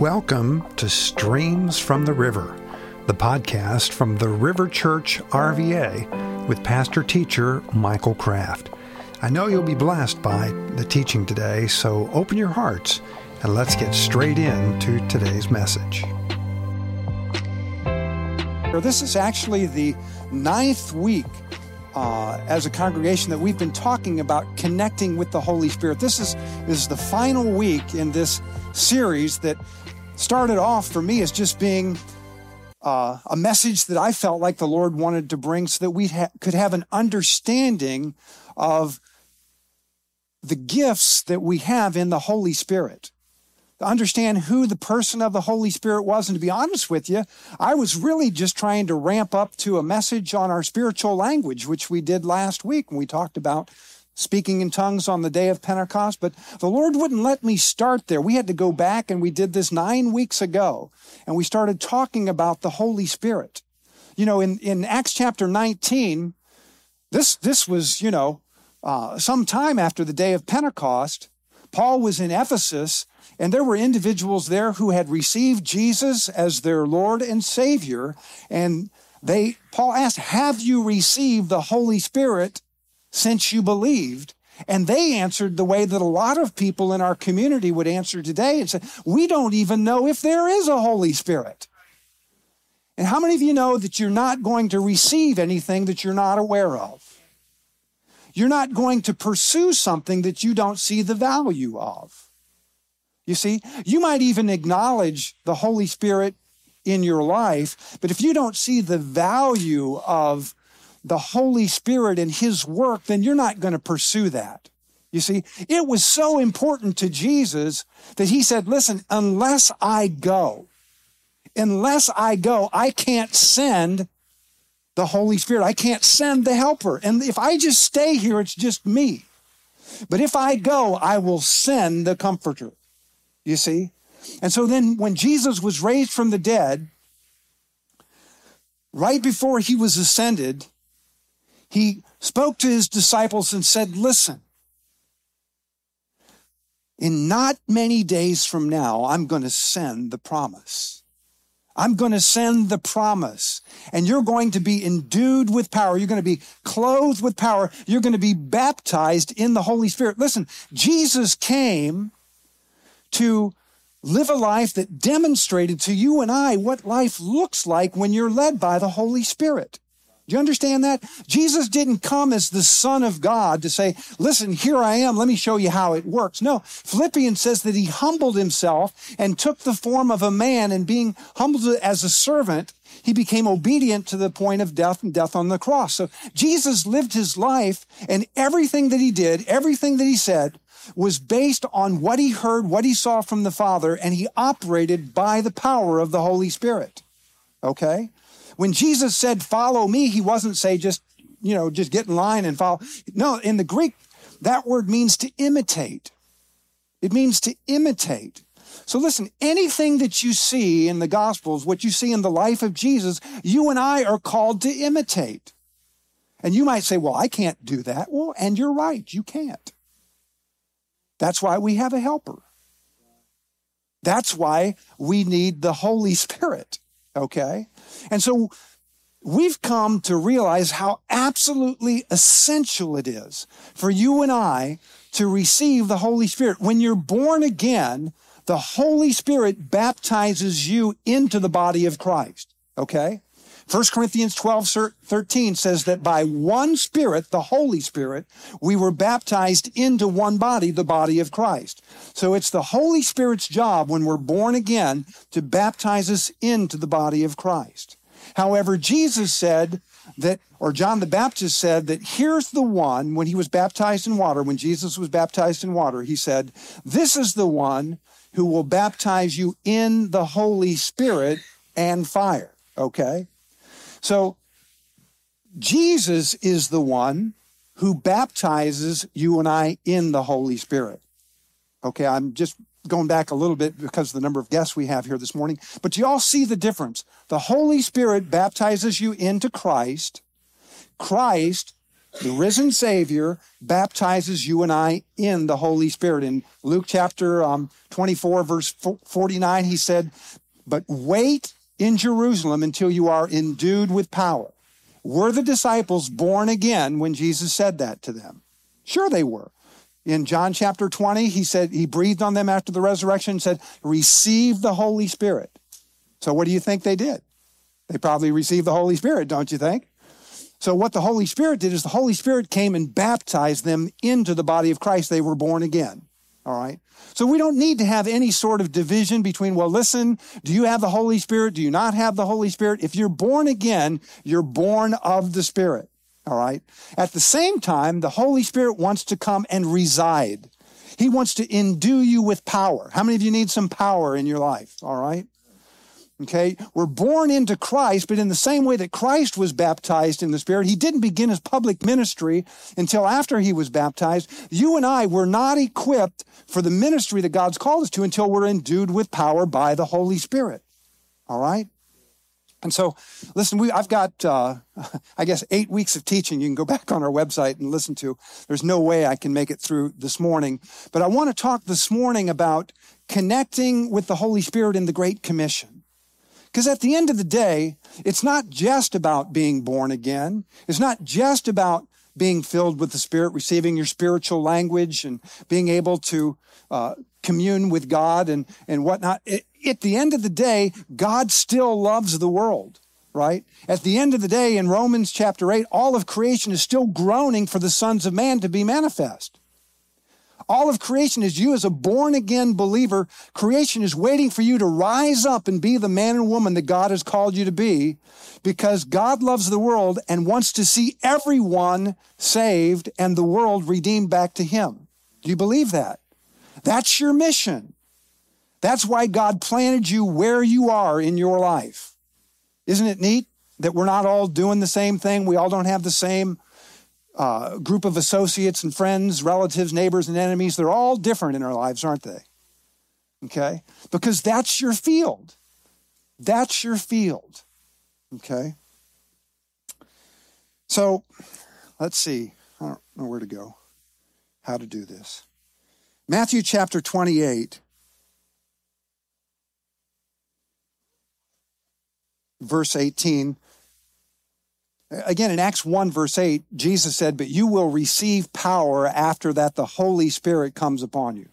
Welcome to Streams from the River, the podcast from the River Church RVA with pastor teacher Michael Kraft. I know you'll be blessed by the teaching today, so open your hearts and let's get straight into today's message. This is actually the ninth week uh, as a congregation that we've been talking about connecting with the Holy Spirit. This is, this is the final week in this series that started off for me as just being uh, a message that I felt like the Lord wanted to bring so that we ha- could have an understanding of the gifts that we have in the Holy Spirit. To understand who the person of the Holy Spirit was. And to be honest with you, I was really just trying to ramp up to a message on our spiritual language, which we did last week when we talked about speaking in tongues on the day of Pentecost, but the Lord wouldn't let me start there. We had to go back and we did this nine weeks ago and we started talking about the Holy Spirit. You know, in, in Acts chapter 19, this, this was, you know, uh, some time after the day of Pentecost, Paul was in Ephesus and there were individuals there who had received Jesus as their Lord and Savior. And they, Paul asked, have you received the Holy Spirit since you believed? And they answered the way that a lot of people in our community would answer today and say, We don't even know if there is a Holy Spirit. And how many of you know that you're not going to receive anything that you're not aware of? You're not going to pursue something that you don't see the value of. You see, you might even acknowledge the Holy Spirit in your life, but if you don't see the value of the Holy Spirit and His work, then you're not going to pursue that. You see, it was so important to Jesus that He said, listen, unless I go, unless I go, I can't send the Holy Spirit. I can't send the helper. And if I just stay here, it's just me. But if I go, I will send the comforter. You see? And so then when Jesus was raised from the dead, right before he was ascended, he spoke to his disciples and said, Listen, in not many days from now, I'm going to send the promise. I'm going to send the promise and you're going to be endued with power. You're going to be clothed with power. You're going to be baptized in the Holy Spirit. Listen, Jesus came to live a life that demonstrated to you and I what life looks like when you're led by the Holy Spirit. Do you understand that? Jesus didn't come as the Son of God to say, listen, here I am. Let me show you how it works. No, Philippians says that he humbled himself and took the form of a man and being humbled as a servant, he became obedient to the point of death and death on the cross. So Jesus lived his life and everything that he did, everything that he said was based on what he heard, what he saw from the Father, and he operated by the power of the Holy Spirit. Okay? When Jesus said, follow me, he wasn't say just, you know, just get in line and follow. No, in the Greek, that word means to imitate. It means to imitate. So listen, anything that you see in the Gospels, what you see in the life of Jesus, you and I are called to imitate. And you might say, well, I can't do that. Well, and you're right, you can't. That's why we have a helper. That's why we need the Holy Spirit. Okay? And so we've come to realize how absolutely essential it is for you and I to receive the Holy Spirit. When you're born again, the Holy Spirit baptizes you into the body of Christ. Okay? 1 Corinthians 12, 13 says that by one Spirit, the Holy Spirit, we were baptized into one body, the body of Christ. So it's the Holy Spirit's job when we're born again to baptize us into the body of Christ. However, Jesus said that, or John the Baptist said that here's the one, when he was baptized in water, when Jesus was baptized in water, he said, This is the one who will baptize you in the Holy Spirit and fire. Okay? So Jesus is the one who baptizes you and I in the Holy Spirit. Okay, I'm just going back a little bit because of the number of guests we have here this morning, but you all see the difference. The Holy Spirit baptizes you into Christ. Christ The risen Savior baptizes you and I in the Holy Spirit. In Luke chapter um, 24, verse 49, he said, But wait in Jerusalem until you are endued with power. Were the disciples born again when Jesus said that to them? Sure, they were. In John chapter 20, he said, he breathed on them after the resurrection and said, Receive the Holy Spirit. So, what do you think they did? They probably received the Holy Spirit, don't you think? So, what the Holy Spirit did is the Holy Spirit came and baptized them into the body of Christ. They were born again. All right. So, we don't need to have any sort of division between, well, listen, do you have the Holy Spirit? Do you not have the Holy Spirit? If you're born again, you're born of the Spirit. All right. At the same time, the Holy Spirit wants to come and reside. He wants to endue you with power. How many of you need some power in your life? All right. Okay, we're born into Christ, but in the same way that Christ was baptized in the Spirit, he didn't begin his public ministry until after he was baptized. You and I were not equipped for the ministry that God's called us to until we're endued with power by the Holy Spirit. All right? And so, listen, we, I've got, uh, I guess, eight weeks of teaching you can go back on our website and listen to. There's no way I can make it through this morning. But I want to talk this morning about connecting with the Holy Spirit in the Great Commission. Because at the end of the day, it's not just about being born again. It's not just about being filled with the Spirit, receiving your spiritual language and being able to uh, commune with God and, and whatnot. It, at the end of the day, God still loves the world, right? At the end of the day, in Romans chapter 8, all of creation is still groaning for the sons of man to be manifest. All of creation is you as a born again believer. Creation is waiting for you to rise up and be the man and woman that God has called you to be because God loves the world and wants to see everyone saved and the world redeemed back to Him. Do you believe that? That's your mission. That's why God planted you where you are in your life. Isn't it neat that we're not all doing the same thing? We all don't have the same uh, group of associates and friends, relatives, neighbors, and enemies. They're all different in our lives, aren't they? Okay? Because that's your field. That's your field. Okay? So, let's see. I don't know where to go, how to do this. Matthew chapter 28, verse 18 Again, in Acts 1, verse 8, Jesus said, But you will receive power after that the Holy Spirit comes upon you.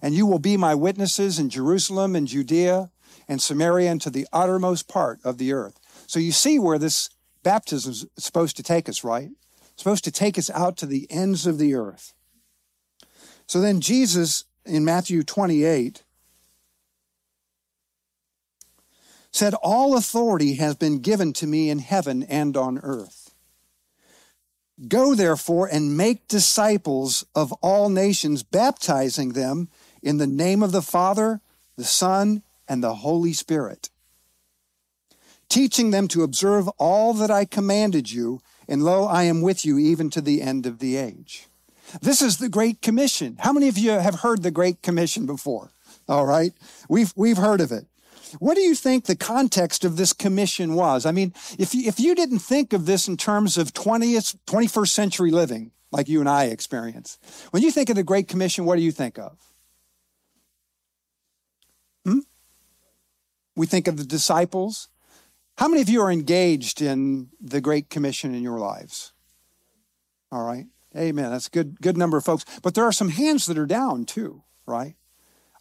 And you will be my witnesses in Jerusalem and Judea and Samaria and to the uttermost part of the earth. So you see where this baptism is supposed to take us, right? It's supposed to take us out to the ends of the earth. So then Jesus in Matthew 28 said, All authority has been given to me in heaven and on earth. Go therefore and make disciples of all nations, baptizing them in the name of the Father, the Son, and the Holy Spirit, teaching them to observe all that I commanded you, and lo, I am with you even to the end of the age. This is the Great Commission. How many of you have heard the Great Commission before? All right. We've, we've heard of it. What do you think the context of this commission was? I mean, if you, if you didn't think of this in terms of 20th, 21st century living, like you and I experience, when you think of the Great Commission, what do you think of? Hmm? We think of the disciples. How many of you are engaged in the Great Commission in your lives? All right. Amen. That's a good, good number of folks. But there are some hands that are down too, right?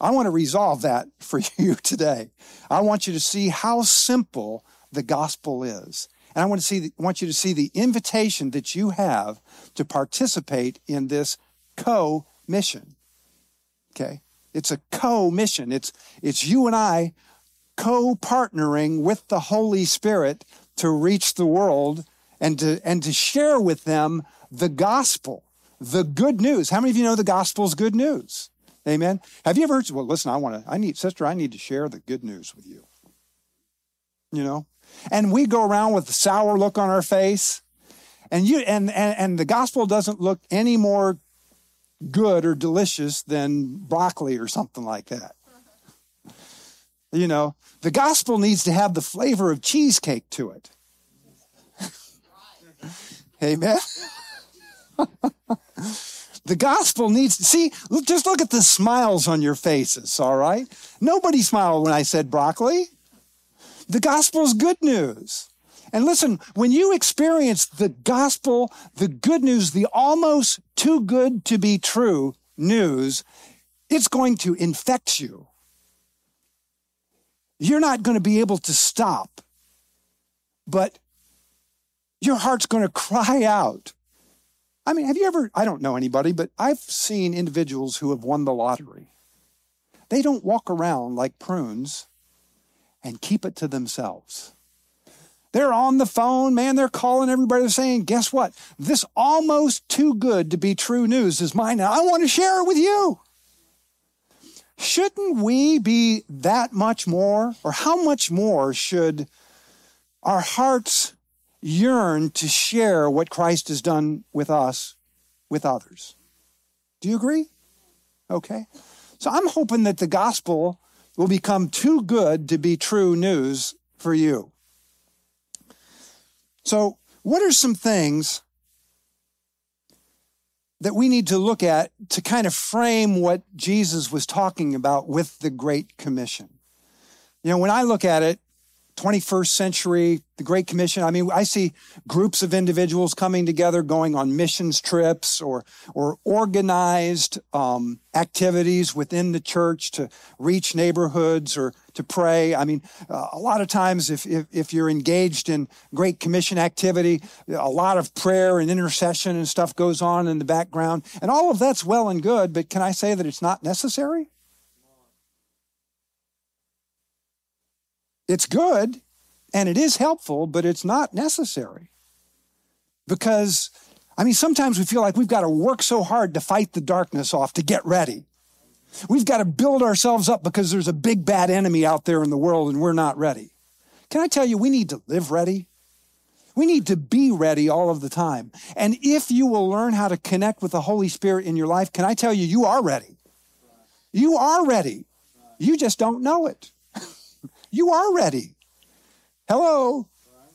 I want to resolve that for you today. I want you to see how simple the gospel is. And I want to see, want you to see the invitation that you have to participate in this co-mission. Okay? It's a co-mission. It's, it's you and I co-partnering with the Holy Spirit to reach the world and to, and to share with them the gospel, the good news. How many of you know the gospel is good news? Amen. Have you ever heard? Well, listen, I want to, I need, sister, I need to share the good news with you. You know? And we go around with a sour look on our face. And you and, and and the gospel doesn't look any more good or delicious than broccoli or something like that. You know, the gospel needs to have the flavor of cheesecake to it. Amen. the gospel needs to see, just look at the smiles on your faces, all right? Nobody smiled when I said broccoli. The gospel is good news. And listen, when you experience the gospel, the good news, the almost too good to be true news, it's going to infect you. You're not going to be able to stop, but your heart's going to cry out. I mean, have you ever, I don't know anybody, but I've seen individuals who have won the lottery. They don't walk around like prunes and keep it to themselves. They're on the phone, man. They're calling everybody. They're saying, guess what? This almost too good to be true news is mine. And I want to share it with you. Shouldn't we be that much more? Or how much more should our hearts yearn to share what Christ has done with us with others? Do you agree? Okay. So I'm hoping that the gospel will become too good to be true news for you. So, what are some things that we need to look at to kind of frame what Jesus was talking about with the Great Commission? You know, when I look at it, 21st century, the Great Commission. I mean, I see groups of individuals coming together, going on missions trips or or organized um, activities within the church to reach neighborhoods or to pray. I mean, uh, a lot of times, if, if if you're engaged in Great Commission activity, a lot of prayer and intercession and stuff goes on in the background, and all of that's well and good. But can I say that it's not necessary? It's good and it is helpful, but it's not necessary. Because, I mean, sometimes we feel like we've got to work so hard to fight the darkness off to get ready. We've got to build ourselves up because there's a big bad enemy out there in the world and we're not ready. Can I tell you, we need to live ready? We need to be ready all of the time. And if you will learn how to connect with the Holy Spirit in your life, can I tell you, you are ready. You are ready. You just don't know it. You are ready. Hello,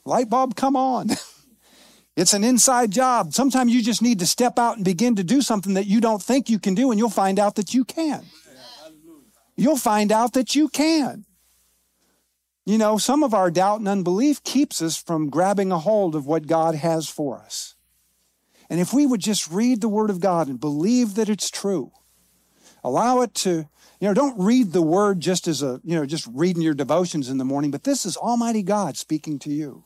light bulb, come on. It's an inside job. Sometimes you just need to step out and begin to do something that you don't think you can do, and you'll find out that you can. You'll find out that you can. You know, some of our doubt and unbelief keeps us from grabbing a hold of what God has for us. And if we would just read the Word of God and believe that it's true, allow it to you know, don't read the word just as a, you know, just reading your devotions in the morning, but this is Almighty God speaking to you.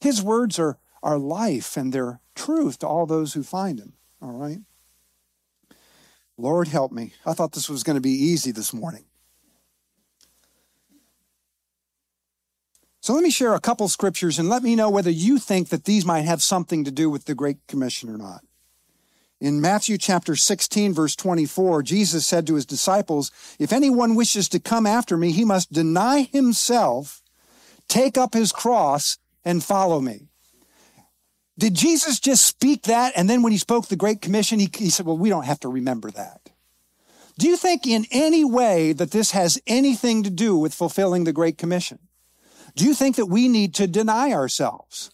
His words are, are life and they're truth to all those who find him. All right? Lord, help me. I thought this was going to be easy this morning. So let me share a couple scriptures and let me know whether you think that these might have something to do with the Great Commission or not. In Matthew chapter 16, verse 24, Jesus said to his disciples, If anyone wishes to come after me, he must deny himself, take up his cross, and follow me. Did Jesus just speak that? And then when he spoke the Great Commission, he, he said, Well, we don't have to remember that. Do you think in any way that this has anything to do with fulfilling the Great Commission? Do you think that we need to deny ourselves?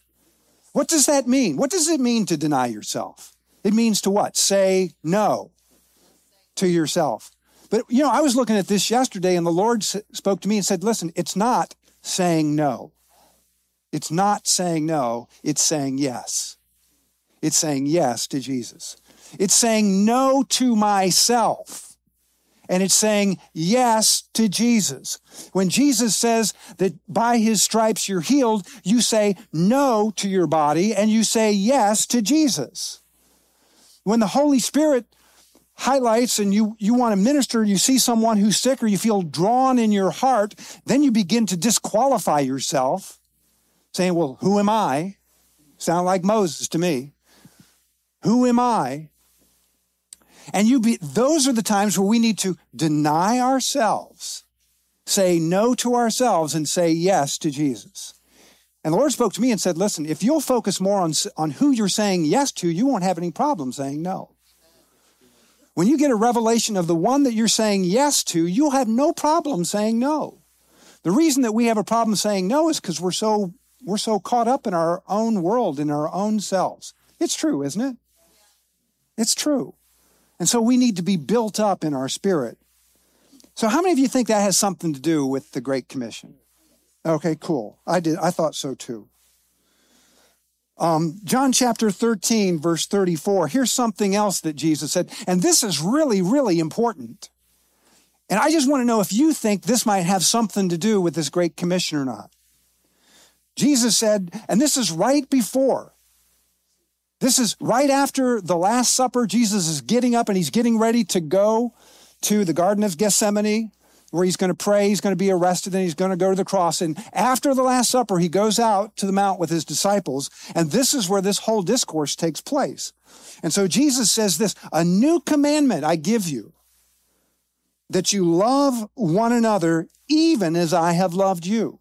What does that mean? What does it mean to deny yourself? It means to what? Say no to yourself. But, you know, I was looking at this yesterday and the Lord spoke to me and said, listen, it's not saying no. It's not saying no, it's saying yes. It's saying yes to Jesus. It's saying no to myself. And it's saying yes to Jesus. When Jesus says that by his stripes you're healed, you say no to your body and you say yes to Jesus. When the Holy Spirit highlights and you, you want to minister, you see someone who's sick or you feel drawn in your heart, then you begin to disqualify yourself, saying, Well, who am I? Sound like Moses to me. Who am I? And you be, those are the times where we need to deny ourselves, say no to ourselves, and say yes to Jesus. And the Lord spoke to me and said, Listen, if you'll focus more on, on who you're saying yes to, you won't have any problem saying no. When you get a revelation of the one that you're saying yes to, you'll have no problem saying no. The reason that we have a problem saying no is because we're so we're so caught up in our own world, in our own selves. It's true, isn't it? It's true. And so we need to be built up in our spirit. So how many of you think that has something to do with the Great Commission? Okay, cool. I did. I thought so too. Um, John chapter 13, verse 34. Here's something else that Jesus said. And this is really, really important. And I just want to know if you think this might have something to do with this Great Commission or not. Jesus said, and this is right before, this is right after the Last Supper. Jesus is getting up and he's getting ready to go to the Garden of Gethsemane where he's going to pray, he's going to be arrested, and he's going to go to the cross. And after the Last Supper, he goes out to the mount with his disciples. And this is where this whole discourse takes place. And so Jesus says this, a new commandment I give you, that you love one another even as I have loved you.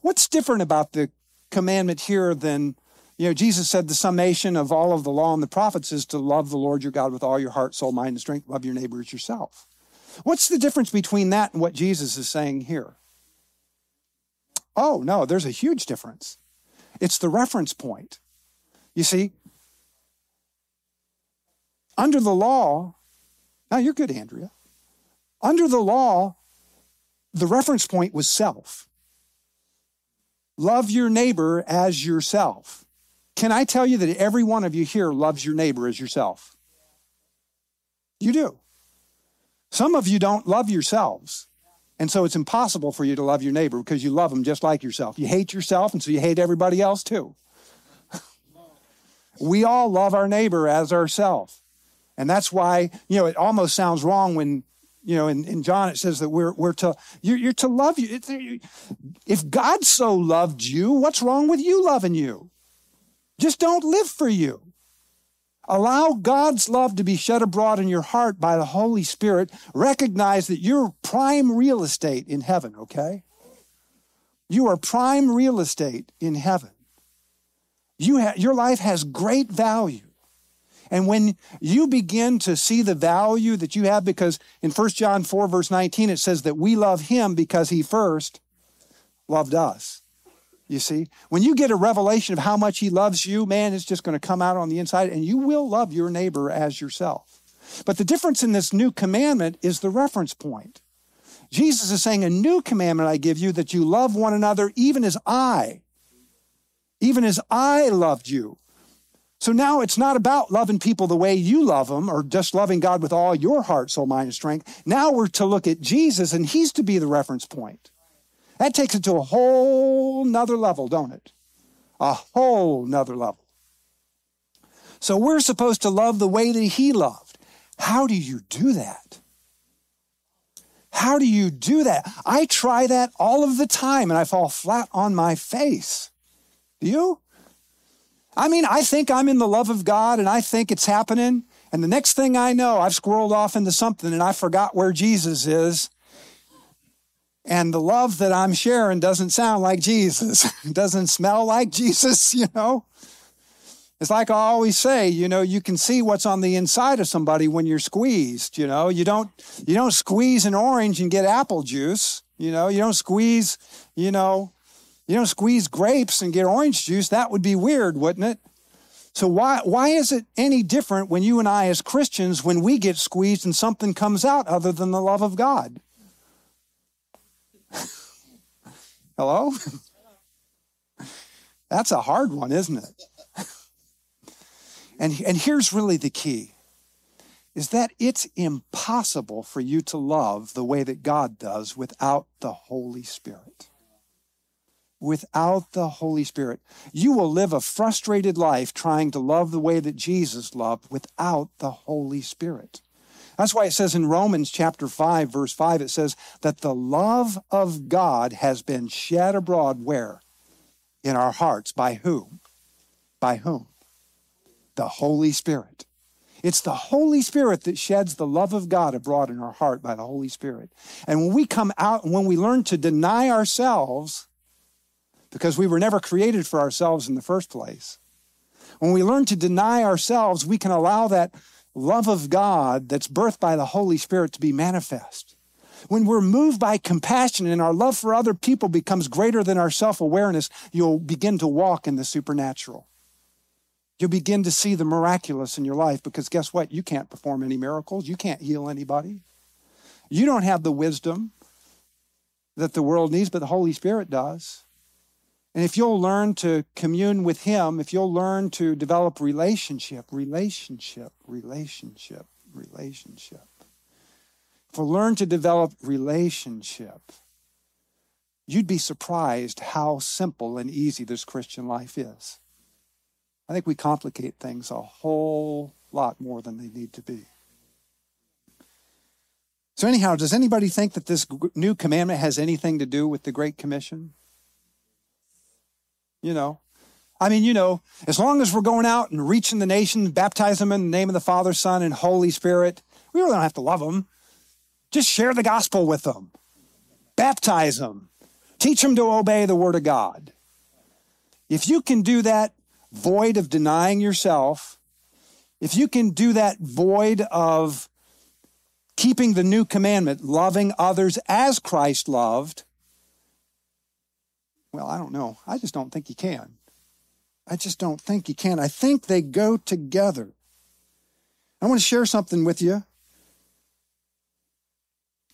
What's different about the commandment here than, you know, Jesus said the summation of all of the law and the prophets is to love the Lord your God with all your heart, soul, mind, and strength, love your neighbor as yourself. What's the difference between that and what Jesus is saying here? Oh, no, there's a huge difference. It's the reference point. You see, under the law, now you're good, Andrea. Under the law, the reference point was self. Love your neighbor as yourself. Can I tell you that every one of you here loves your neighbor as yourself? You do. Some of you don't love yourselves. And so it's impossible for you to love your neighbor because you love them just like yourself. You hate yourself, and so you hate everybody else too. we all love our neighbor as ourselves. And that's why, you know, it almost sounds wrong when, you know, in, in John it says that we're, we're to, you're, you're to love you. If God so loved you, what's wrong with you loving you? Just don't live for you. Allow God's love to be shed abroad in your heart by the Holy Spirit. Recognize that you're prime real estate in heaven, okay? You are prime real estate in heaven. You ha- your life has great value. And when you begin to see the value that you have, because in 1 John 4, verse 19, it says that we love him because he first loved us. You see, when you get a revelation of how much he loves you, man, it's just going to come out on the inside and you will love your neighbor as yourself. But the difference in this new commandment is the reference point. Jesus is saying, A new commandment I give you that you love one another even as I, even as I loved you. So now it's not about loving people the way you love them or just loving God with all your heart, soul, mind, and strength. Now we're to look at Jesus and he's to be the reference point. That takes it to a whole nother level, don't it? A whole nother level. So we're supposed to love the way that he loved. How do you do that? How do you do that? I try that all of the time and I fall flat on my face. Do you? I mean, I think I'm in the love of God and I think it's happening. And the next thing I know, I've squirreled off into something and I forgot where Jesus is. And the love that I'm sharing doesn't sound like Jesus. Doesn't smell like Jesus, you know. It's like I always say, you know, you can see what's on the inside of somebody when you're squeezed, you know. You don't you don't squeeze an orange and get apple juice, you know. You don't squeeze, you know, you don't squeeze grapes and get orange juice. That would be weird, wouldn't it? So why why is it any different when you and I as Christians when we get squeezed and something comes out other than the love of God? Hello? That's a hard one, isn't it? and, and here's really the key is that it's impossible for you to love the way that God does without the Holy Spirit. Without the Holy Spirit, you will live a frustrated life trying to love the way that Jesus loved without the Holy Spirit. That's why it says in Romans chapter 5, verse 5, it says that the love of God has been shed abroad where? In our hearts. By whom? By whom? The Holy Spirit. It's the Holy Spirit that sheds the love of God abroad in our heart by the Holy Spirit. And when we come out, when we learn to deny ourselves, because we were never created for ourselves in the first place, when we learn to deny ourselves, we can allow that love of God that's birthed by the Holy Spirit to be manifest. When we're moved by compassion and our love for other people becomes greater than our self awareness, you'll begin to walk in the supernatural. You'll begin to see the miraculous in your life because guess what? You can't perform any miracles. You can't heal anybody. You don't have the wisdom that the world needs, but the Holy Spirit does. And if you'll learn to commune with Him, if you'll learn to develop relationship, relationship, relationship, relationship, if we'll learn to develop relationship, you'd be surprised how simple and easy this Christian life is. I think we complicate things a whole lot more than they need to be. So, anyhow, does anybody think that this new commandment has anything to do with the Great Commission? You know, I mean, you know, as long as we're going out and reaching the nation, baptize them in the name of the Father, Son, and Holy Spirit, we really don't have to love them. Just share the gospel with them, baptize them, teach them to obey the Word of God. If you can do that void of denying yourself, if you can do that void of keeping the new commandment, loving others as Christ loved, well, I don't know. I just don't think you can. I just don't think you can. I think they go together. I want to share something with you.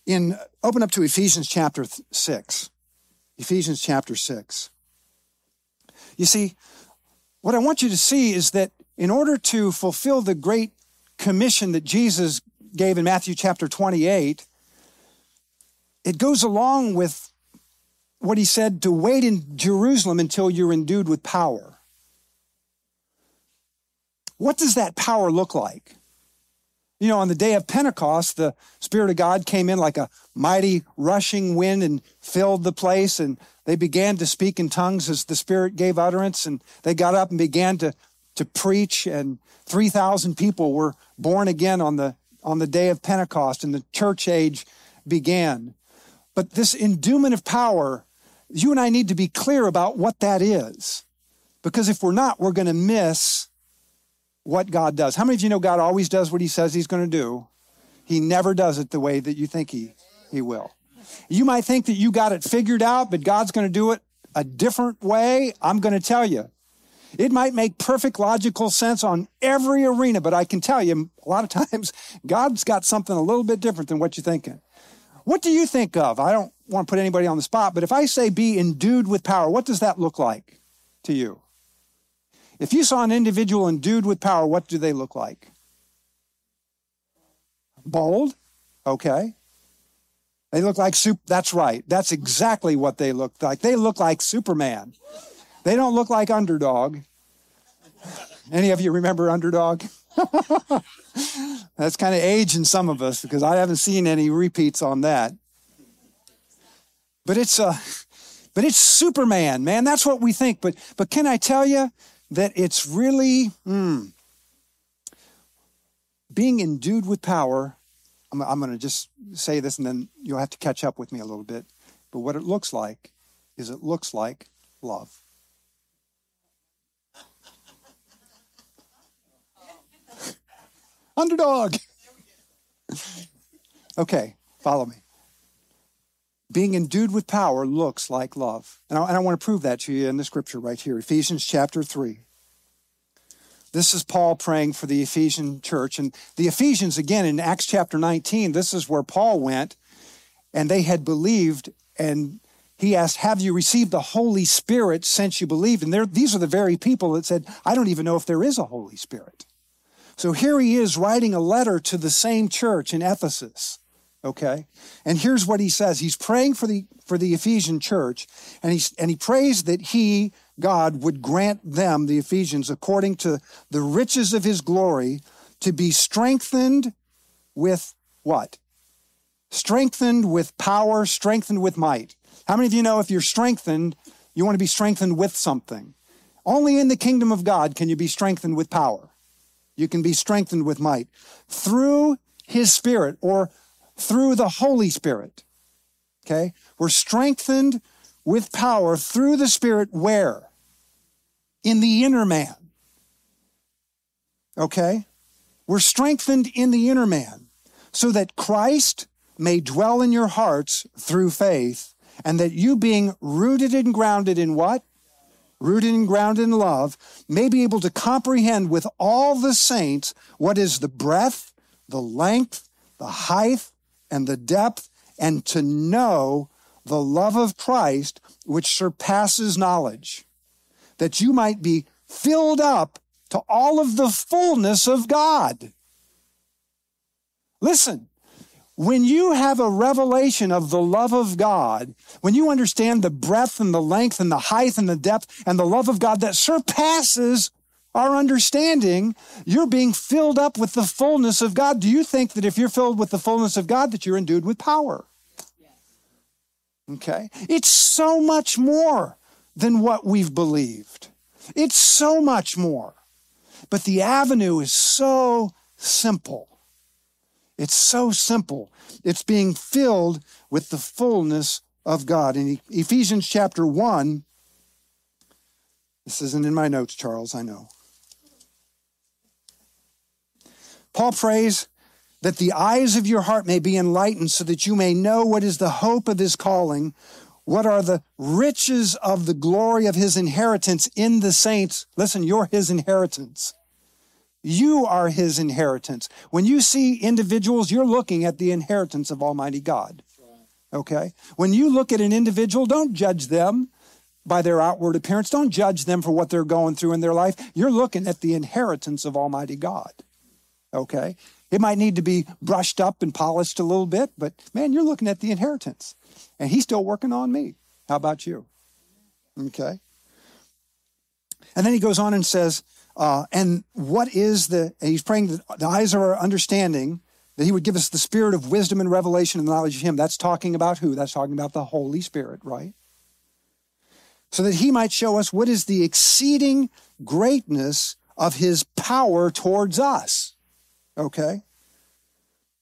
In open up to Ephesians chapter 6. Ephesians chapter 6. You see, what I want you to see is that in order to fulfill the great commission that Jesus gave in Matthew chapter 28, it goes along with what he said to wait in Jerusalem until you're endued with power. What does that power look like? You know, on the day of Pentecost, the Spirit of God came in like a mighty rushing wind and filled the place, and they began to speak in tongues as the Spirit gave utterance, and they got up and began to, to preach, and 3,000 people were born again on the on the day of Pentecost and the church age began. But this endowment of power, you and I need to be clear about what that is. Because if we're not, we're going to miss what God does. How many of you know God always does what he says he's going to do? He never does it the way that you think he, he will. You might think that you got it figured out, but God's going to do it a different way. I'm going to tell you, it might make perfect logical sense on every arena, but I can tell you a lot of times God's got something a little bit different than what you're thinking. What do you think of? I don't want to put anybody on the spot, but if I say be endued with power, what does that look like to you? If you saw an individual endued with power, what do they look like? Bold? Okay. They look like soup. That's right. That's exactly what they look like. They look like Superman. They don't look like underdog. Any of you remember underdog? That's kind of age in some of us because I haven't seen any repeats on that. But it's a, uh, but it's Superman, man. That's what we think. But but can I tell you that it's really mm, being endued with power. I'm, I'm going to just say this, and then you'll have to catch up with me a little bit. But what it looks like is it looks like love. Underdog. okay, follow me. Being endued with power looks like love. And I, and I want to prove that to you in the scripture right here Ephesians chapter 3. This is Paul praying for the Ephesian church. And the Ephesians, again, in Acts chapter 19, this is where Paul went, and they had believed. And he asked, Have you received the Holy Spirit since you believed? And these are the very people that said, I don't even know if there is a Holy Spirit. So here he is writing a letter to the same church in Ephesus. Okay. And here's what he says. He's praying for the, for the Ephesian church and he, and he prays that he, God, would grant them, the Ephesians, according to the riches of his glory, to be strengthened with what? Strengthened with power, strengthened with might. How many of you know if you're strengthened, you want to be strengthened with something? Only in the kingdom of God can you be strengthened with power. You can be strengthened with might through his spirit or through the Holy Spirit. Okay? We're strengthened with power through the Spirit where? In the inner man. Okay? We're strengthened in the inner man so that Christ may dwell in your hearts through faith and that you being rooted and grounded in what? rooted and grounded in love, may be able to comprehend with all the saints what is the breadth, the length, the height, and the depth, and to know the love of Christ, which surpasses knowledge, that you might be filled up to all of the fullness of God. Listen, when you have a revelation of the love of God, when you understand the breadth and the length and the height and the depth and the love of God that surpasses our understanding, you're being filled up with the fullness of God. Do you think that if you're filled with the fullness of God, that you're endued with power? Okay? It's so much more than what we've believed. It's so much more. But the avenue is so simple. It's so simple. It's being filled with the fullness of God. In Ephesians chapter 1, this isn't in my notes, Charles, I know. Paul prays that the eyes of your heart may be enlightened so that you may know what is the hope of his calling, what are the riches of the glory of his inheritance in the saints. Listen, you're his inheritance. You are his inheritance. When you see individuals, you're looking at the inheritance of Almighty God. Okay? When you look at an individual, don't judge them by their outward appearance. Don't judge them for what they're going through in their life. You're looking at the inheritance of Almighty God. Okay? It might need to be brushed up and polished a little bit, but man, you're looking at the inheritance. And he's still working on me. How about you? Okay? And then he goes on and says, uh, and what is the, he's praying that the eyes of our understanding, that he would give us the spirit of wisdom and revelation and knowledge of him. That's talking about who? That's talking about the Holy Spirit, right? So that he might show us what is the exceeding greatness of his power towards us. Okay?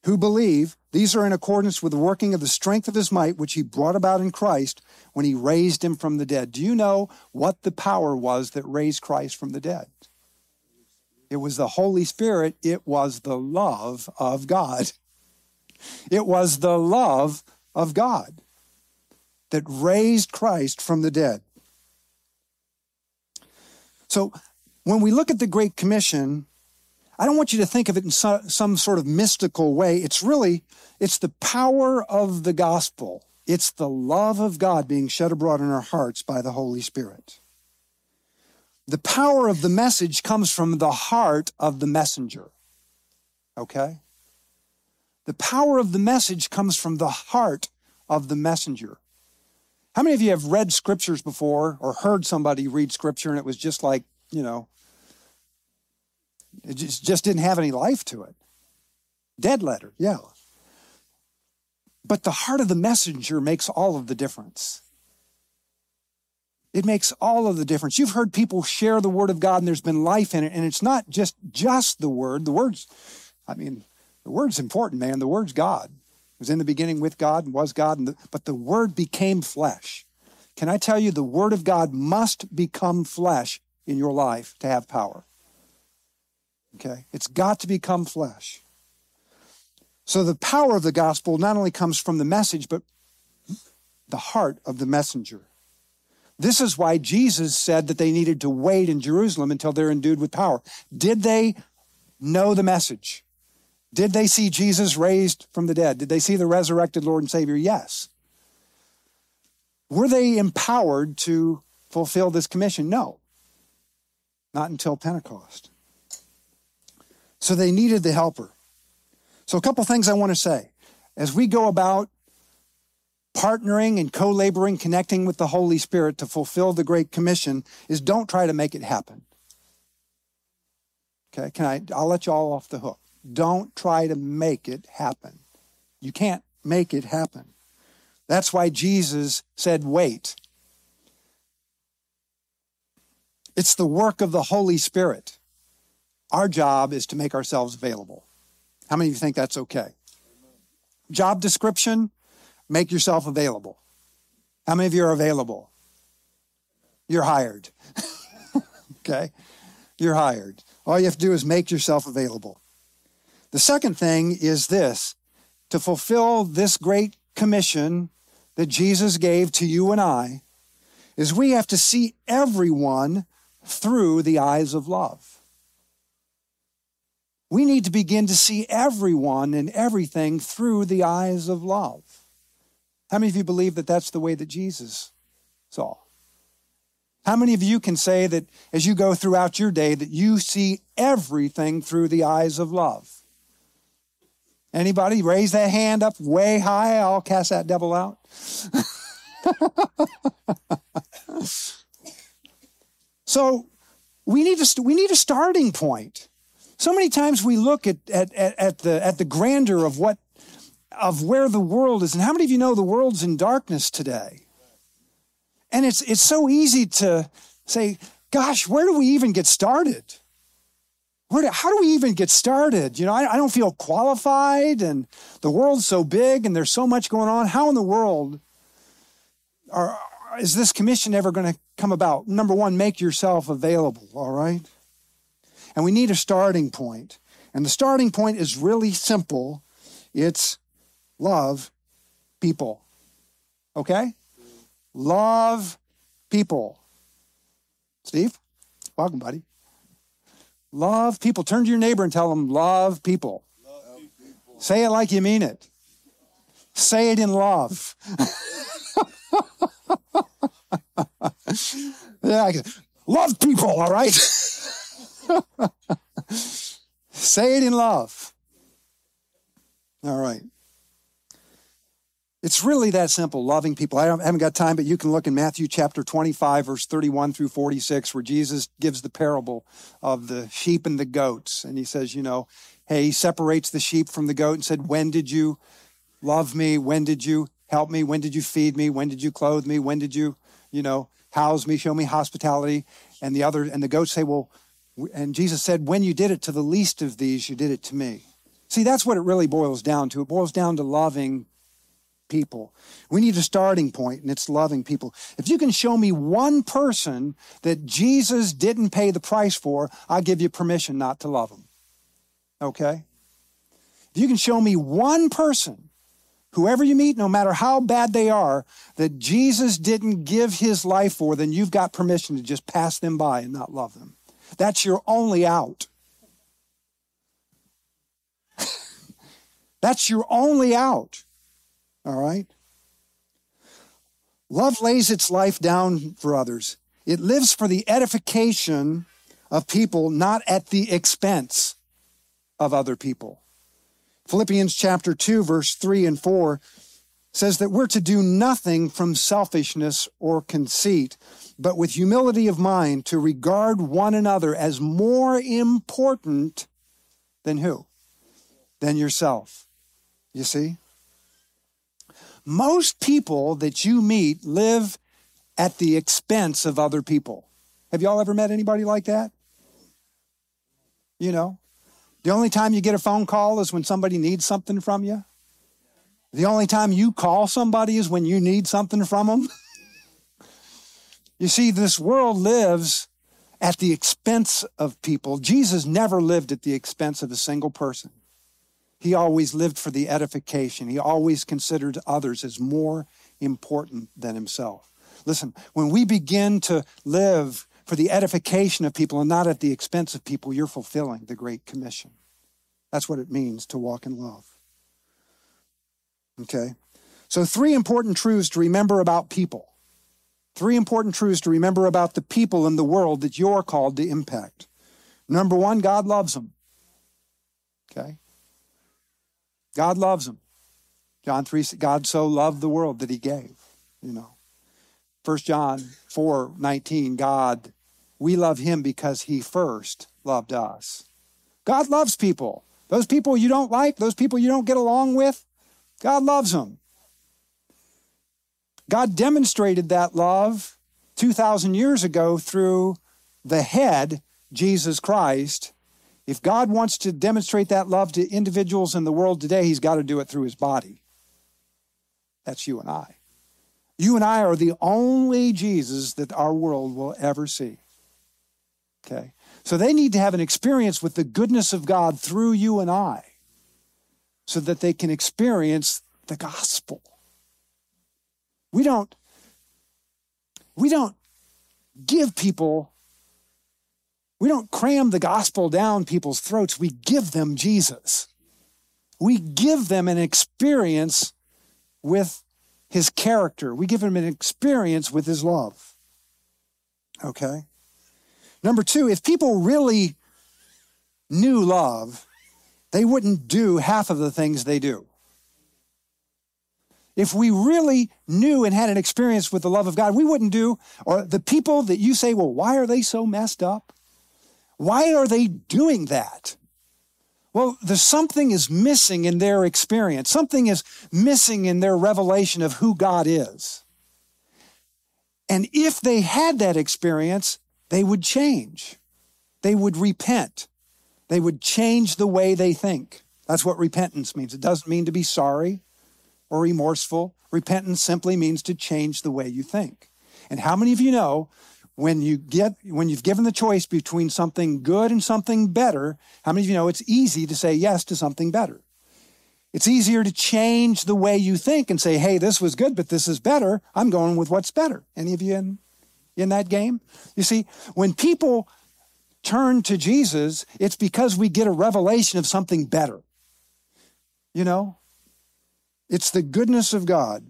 Who believe these are in accordance with the working of the strength of his might, which he brought about in Christ when he raised him from the dead. Do you know what the power was that raised Christ from the dead? It was the Holy Spirit. It was the love of God. It was the love of God that raised Christ from the dead. So when we look at the Great Commission, I don't want you to think of it in so, some sort of mystical way. It's really, it's the power of the gospel. It's the love of God being shed abroad in our hearts by the Holy Spirit. The power of the message comes from the heart of the messenger. Okay? The power of the message comes from the heart of the messenger. How many of you have read scriptures before or heard somebody read scripture and it was just like, you know, it just, just didn't have any life to it? Dead letter, yeah. But the heart of the messenger makes all of the difference. It makes all of the difference. You've heard people share the word of God and there's been life in it. And it's not just, just the word. The word's, I mean, the word's important, man. The word's God. It was in the beginning with God and was God. And the, but the word became flesh. Can I tell you, the word of God must become flesh in your life to have power. Okay? It's got to become flesh. So the power of the gospel not only comes from the message, but the heart of the messenger. This is why Jesus said that they needed to wait in Jerusalem until they're endued with power. Did they know the message? Did they see Jesus raised from the dead? Did they see the resurrected Lord and Savior? Yes. Were they empowered to fulfill this commission? No. Not until Pentecost. So they needed the helper. So, a couple things I want to say. As we go about partnering and co-laboring, connecting with the Holy Spirit to fulfill the Great Commission is don't try to make it happen. Okay, can I? I'll let you all off the hook. Don't try to make it happen. You can't make it happen. That's why Jesus said, wait. It's the work of the Holy Spirit. Our job is to make ourselves available. How many of you think that's okay? Job description Make yourself available. How many of you are available? You're hired. okay? You're hired. All you have to do is make yourself available. The second thing is this to fulfill this great commission that Jesus gave to you and I, is we have to see everyone through the eyes of love. We need to begin to see everyone and everything through the eyes of love. How many of you believe that that's the way that Jesus saw? How many of you can say that as you go throughout your day that you see everything through the eyes of love? Anybody raise that hand up way high? I'll cast that devil out. so we need a, we need a starting point. So many times we look at, at, at, at, the, at the grandeur of what of where the world is. And how many of you know the world's in darkness today? And it's, it's so easy to say, gosh, where do we even get started? Do, how do we even get started? You know, I, I don't feel qualified and the world's so big and there's so much going on. How in the world are, is this commission ever going to come about? Number one, make yourself available, all right? And we need a starting point. And the starting point is really simple it's love people. Okay? Love people. Steve, welcome, buddy. Love people. Turn to your neighbor and tell them, love people. People. Say it like you mean it. Say it in love. love people, all right? Say it in love. All right. It's really that simple, loving people. I haven't got time, but you can look in Matthew chapter 25, verse 31 through 46, where Jesus gives the parable of the sheep and the goats. And he says, you know, hey, he separates the sheep from the goat and said, When did you love me? When did you help me? When did you feed me? When did you clothe me? When did you, you know, house me, show me hospitality? And the other, and the goats say, Well, and Jesus said, When you did it to the least of these, you did it to me. See, that's what it really boils down to. It boils down to loving people. We need a starting point, and it's loving people. If you can show me one person that Jesus didn't pay the price for, I'll give you permission not to love them. Okay? If you can show me one person, whoever you meet, no matter how bad they are, that Jesus didn't give his life for, then you've got permission to just pass them by and not love them. That's your only out. That's your only out. All right? Love lays its life down for others. It lives for the edification of people, not at the expense of other people. Philippians chapter 2, verse 3 and 4 says that we're to do nothing from selfishness or conceit, but with humility of mind to regard one another as more important than who? Than yourself. You see? Most people that you meet live at the expense of other people. Have y'all ever met anybody like that? You know, the only time you get a phone call is when somebody needs something from you. The only time you call somebody is when you need something from them. you see, this world lives at the expense of people. Jesus never lived at the expense of a single person. He always lived for the edification. He always considered others as more important than himself. Listen, when we begin to live for the edification of people and not at the expense of people, you're fulfilling the Great Commission. That's what it means to walk in love. Okay? So, three important truths to remember about people. Three important truths to remember about the people in the world that you're called to impact. Number one, God loves them. Okay? God loves them. John 3, God so loved the world that he gave, you know. 1 John 4, 19, God, we love him because he first loved us. God loves people. Those people you don't like, those people you don't get along with, God loves them. God demonstrated that love 2,000 years ago through the head, Jesus Christ, if God wants to demonstrate that love to individuals in the world today, he's got to do it through his body. That's you and I. You and I are the only Jesus that our world will ever see. Okay? So they need to have an experience with the goodness of God through you and I so that they can experience the gospel. We don't, we don't give people, we don't cram the gospel down people's throats. We give them Jesus. We give them an experience with his character. We give them an experience with his love. Okay? Number two, if people really knew love, they wouldn't do half of the things they do. If we really knew and had an experience with the love of God, we wouldn't do, or the people that you say, well, why are they so messed up? Why are they doing that? Well, there's something is missing in their experience. Something is missing in their revelation of who God is. And if they had that experience, they would change. They would repent. They would change the way they think. That's what repentance means. It doesn't mean to be sorry or remorseful. Repentance simply means to change the way you think. And how many of you know when you get when you've given the choice between something good and something better, how many of you know it's easy to say yes to something better? It's easier to change the way you think and say, "Hey, this was good, but this is better. I'm going with what's better." Any of you in in that game? You see, when people turn to Jesus, it's because we get a revelation of something better. You know, it's the goodness of God.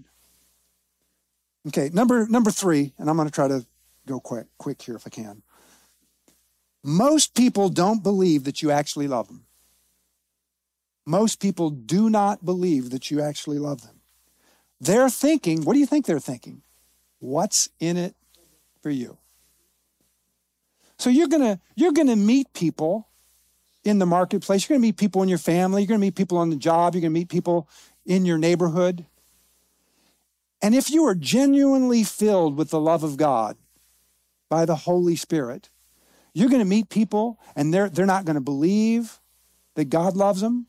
Okay, number number three, and I'm going to try to go quick quick here if I can. Most people don't believe that you actually love them. Most people do not believe that you actually love them. They're thinking, what do you think they're thinking? What's in it for you? So you're gonna you're gonna meet people in the marketplace. You're gonna meet people in your family. You're gonna meet people on the job. You're gonna meet people in your neighborhood. And if you are genuinely filled with the love of God by the Holy Spirit, you're going to meet people and they're, they're not going to believe that God loves them.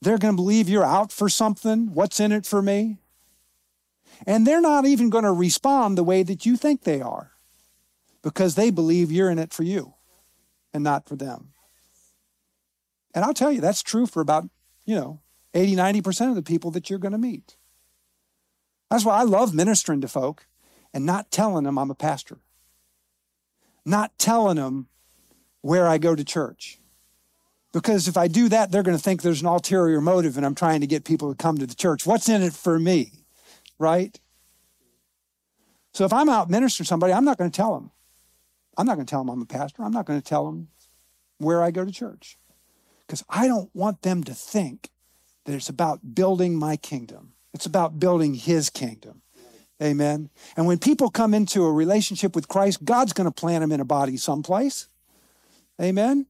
They're going to believe you're out for something. What's in it for me? And they're not even going to respond the way that you think they are because they believe you're in it for you and not for them. And I'll tell you, that's true for about, you know, 80, 90% of the people that you're going to meet. That's why I love ministering to folk and not telling them I'm a pastor, not telling them where I go to church. Because if I do that, they're going to think there's an ulterior motive and I'm trying to get people to come to the church. What's in it for me? Right? So if I'm out ministering to somebody, I'm not going to tell them. I'm not going to tell them I'm a pastor. I'm not going to tell them where I go to church. Because I don't want them to think it's about building my kingdom. It's about building his kingdom. Amen. And when people come into a relationship with Christ, God's going to plant them in a body someplace. Amen.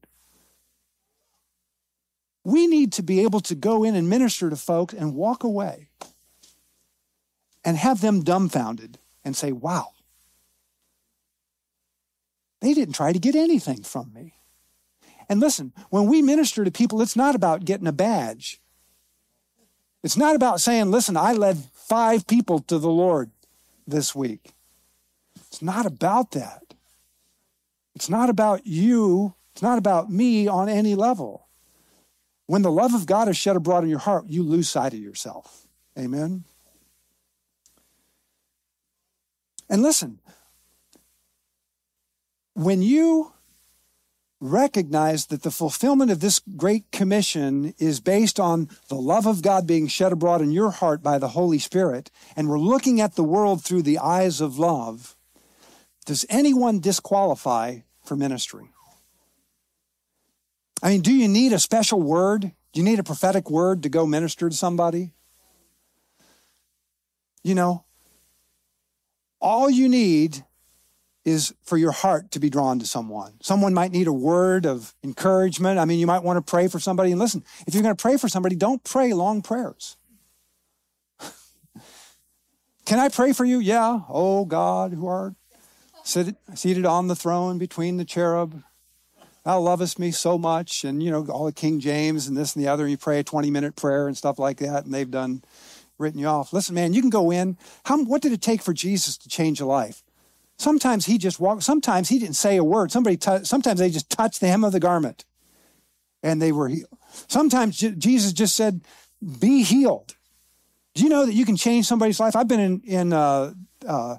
We need to be able to go in and minister to folks and walk away and have them dumbfounded and say, wow, they didn't try to get anything from me. And listen, when we minister to people, it's not about getting a badge. It's not about saying, listen, I led five people to the Lord this week. It's not about that. It's not about you. It's not about me on any level. When the love of God is shed abroad in your heart, you lose sight of yourself. Amen. And listen, when you recognize that the fulfillment of this great commission is based on the love of God being shed abroad in your heart by the Holy Spirit, and we're looking at the world through the eyes of love, does anyone disqualify for ministry? I mean, do you need a special word? Do you need a prophetic word to go minister to somebody? You know, all you need is for your heart to be drawn to someone. Someone might need a word of encouragement. I mean, you might want to pray for somebody. And listen, if you're going to pray for somebody, don't pray long prayers. Can I pray for you? Yeah. Oh God, who art seated on the throne between the cherub, thou lovest me so much. And, you know, all the King James and this and the other. You pray a 20 minute prayer and stuff like that. And they've done written you off. Listen, man, you can go in. How, what did it take for Jesus to change a life? Sometimes he just walked, sometimes he didn't say a word. Somebody, t- sometimes they just touched the hem of the garment and they were healed. Sometimes J- Jesus just said, be healed. Do you know that you can change somebody's life? I've been in, in uh, uh,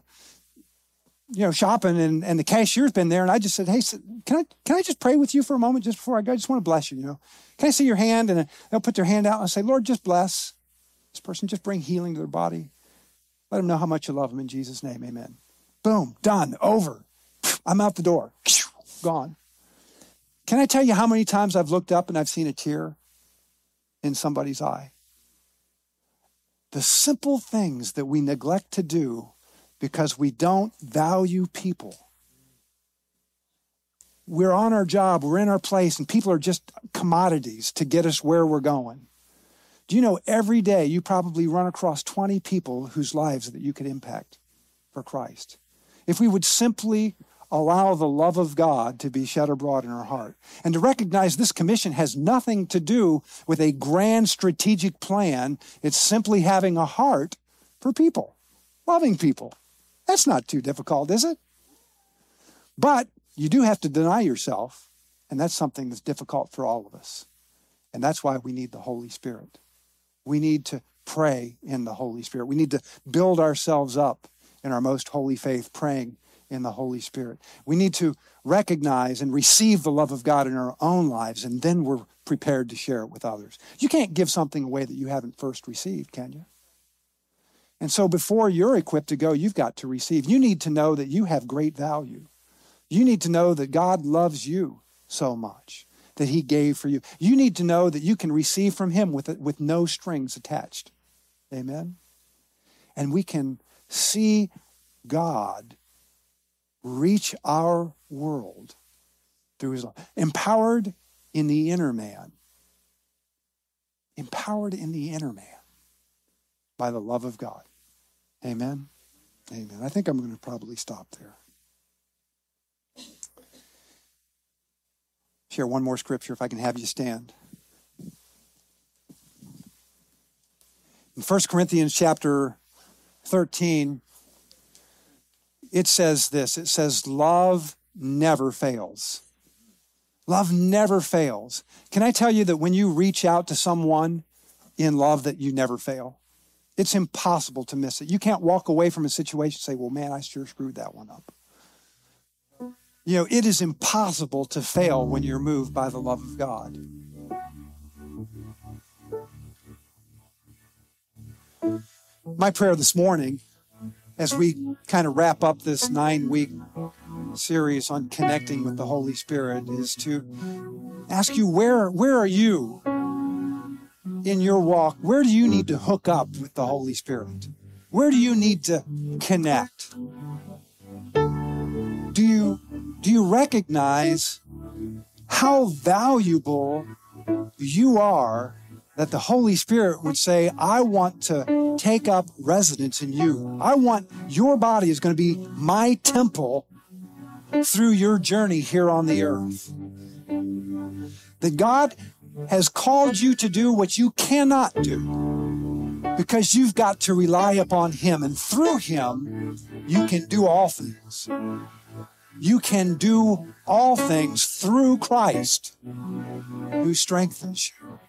you know, shopping and, and the cashier's been there and I just said, Hey, can I, can I just pray with you for a moment just before I go? I just want to bless you, you know. Can I see your hand? And they'll put their hand out and say, Lord, just bless this person. Just bring healing to their body. Let them know how much you love them in Jesus' name. Amen. Boom, done, over. I'm out the door. Gone. Can I tell you how many times I've looked up and I've seen a tear in somebody's eye? The simple things that we neglect to do because we don't value people. We're on our job, we're in our place, and people are just commodities to get us where we're going. Do you know every day you probably run across 20 people whose lives that you could impact for Christ? If we would simply allow the love of God to be shed abroad in our heart and to recognize this commission has nothing to do with a grand strategic plan, it's simply having a heart for people, loving people. That's not too difficult, is it? But you do have to deny yourself, and that's something that's difficult for all of us. And that's why we need the Holy Spirit. We need to pray in the Holy Spirit. We need to build ourselves up in our most holy faith, praying in the Holy Spirit. We need to recognize and receive the love of God in our own lives, and then we're prepared to share it with others. You can't give something away that you haven't first received, can you? And so before you're equipped to go, you've got to receive. You need to know that you have great value. You need to know that God loves you so much that he gave for you. You need to know that you can receive from him with, with no strings attached. Amen? And we can see God reach our world through his love. Empowered in the inner man. Empowered in the inner man by the love of God. Amen? Amen. I think I'm going to probably stop there. Share one more scripture if I can have you stand. In 1 Corinthians chapter 13, it says this it says, Love never fails. Love never fails. Can I tell you that when you reach out to someone in love, that you never fail? It's impossible to miss it. You can't walk away from a situation and say, Well, man, I sure screwed that one up. You know, it is impossible to fail when you're moved by the love of God. My prayer this morning, as we kind of wrap up this nine week series on connecting with the Holy Spirit, is to ask you where, where are you in your walk? Where do you need to hook up with the Holy Spirit? Where do you need to connect? Do you do you recognize how valuable you are that the Holy Spirit would say, I want to take up residence in you. I want your body is going to be my temple through your journey here on the earth. That God has called you to do what you cannot do because you've got to rely upon Him, and through Him, you can do all things you can do all things through Christ who strengthens you.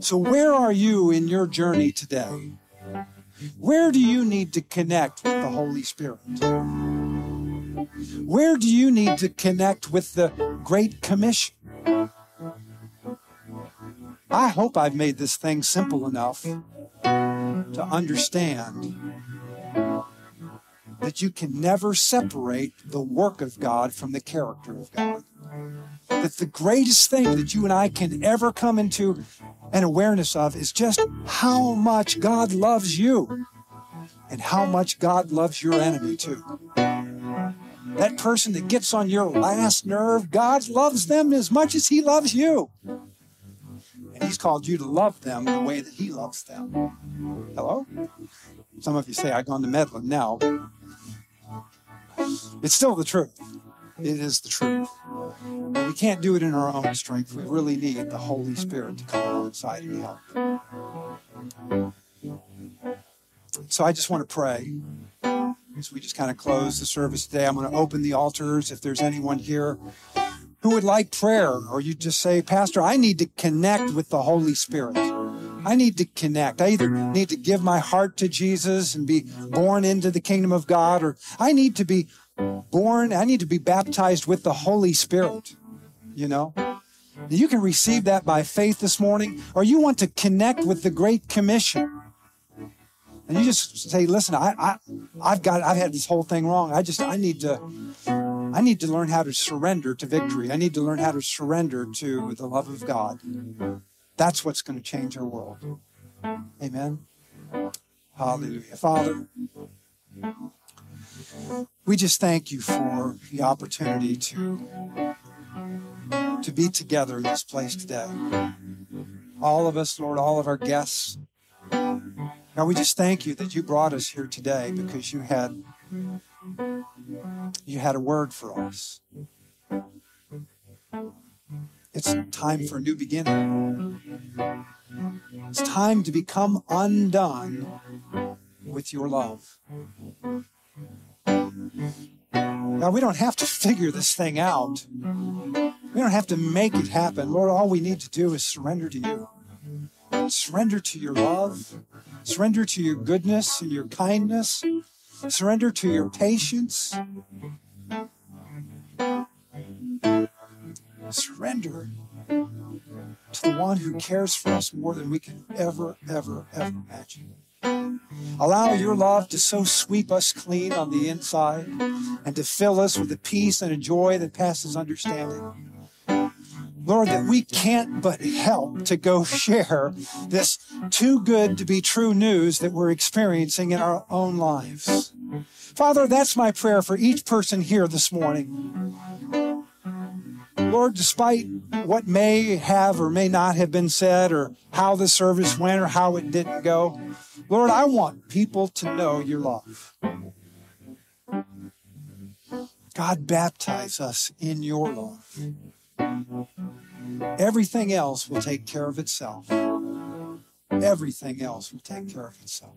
So, where are you in your journey today? Where do you need to connect with the Holy Spirit? Where do you need to connect with the Great Commission? I hope I've made this thing simple enough to understand that you can never separate the work of God from the character of God. That the greatest thing that you and I can ever come into an awareness of is just how much God loves you and how much God loves your enemy too. That person that gets on your last nerve, God loves them as much as He loves you. And He's called you to love them the way that He loves them. Hello? Some of you say, I've gone to meddling now. It's still the truth. It is the truth. We can't do it in our own strength. We really need the Holy Spirit to come alongside and help. So I just want to pray as we just kind of close the service today. I'm going to open the altars. If there's anyone here who would like prayer, or you just say, Pastor, I need to connect with the Holy Spirit. I need to connect. I either need to give my heart to Jesus and be born into the kingdom of God, or I need to be born, I need to be baptized with the Holy Spirit, you know? You can receive that by faith this morning, or you want to connect with the Great Commission. And you just say, listen, I, I, I've got, I've had this whole thing wrong. I just, I need to, I need to learn how to surrender to victory. I need to learn how to surrender to the love of God. That's what's going to change our world. Amen. Hallelujah. Father, we just thank you for the opportunity to, to be together in this place today. All of us, Lord, all of our guests. God, we just thank you that you brought us here today because you had you had a word for us. It's time for a new beginning. It's time to become undone with your love. Now, we don't have to figure this thing out. We don't have to make it happen. Lord, all we need to do is surrender to you. Surrender to your love. Surrender to your goodness and your kindness. Surrender to your patience. One who cares for us more than we can ever, ever, ever imagine. Allow your love to so sweep us clean on the inside and to fill us with a peace and a joy that passes understanding. Lord, that we can't but help to go share this too good to be true news that we're experiencing in our own lives. Father, that's my prayer for each person here this morning. Lord, despite what may have or may not have been said, or how the service went, or how it didn't go, Lord, I want people to know your love. God, baptize us in your love. Everything else will take care of itself. Everything else will take care of itself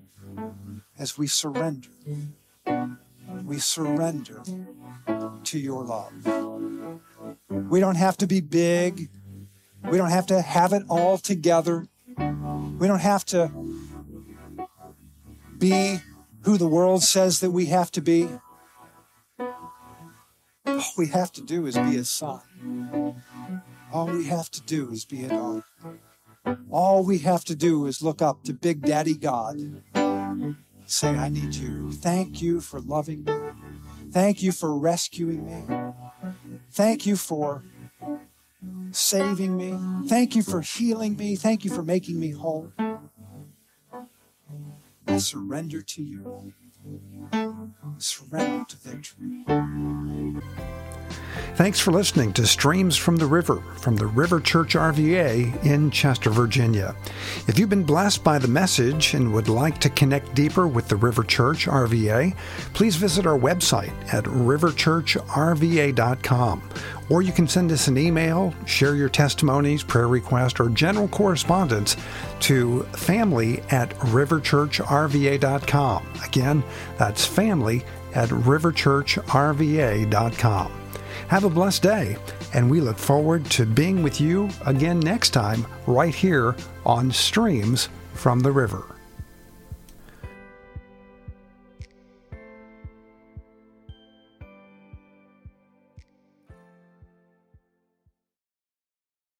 as we surrender. We surrender to your love. We don't have to be big. We don't have to have it all together. We don't have to be who the world says that we have to be. All we have to do is be a son. All we have to do is be a daughter. All we have to do is look up to Big Daddy God. Say, I need you. Thank you for loving me. Thank you for rescuing me. Thank you for saving me. Thank you for healing me. Thank you for making me whole. I surrender to you. Surrender to victory. Thanks for listening to Streams from the River from the River Church RVA in Chester, Virginia. If you've been blessed by the message and would like to connect deeper with the River Church RVA, please visit our website at riverchurchrva.com. Or you can send us an email, share your testimonies, prayer requests, or general correspondence to family at riverchurchrva.com. Again, that's family at riverchurchrva.com. Have a blessed day, and we look forward to being with you again next time right here on Streams from the River.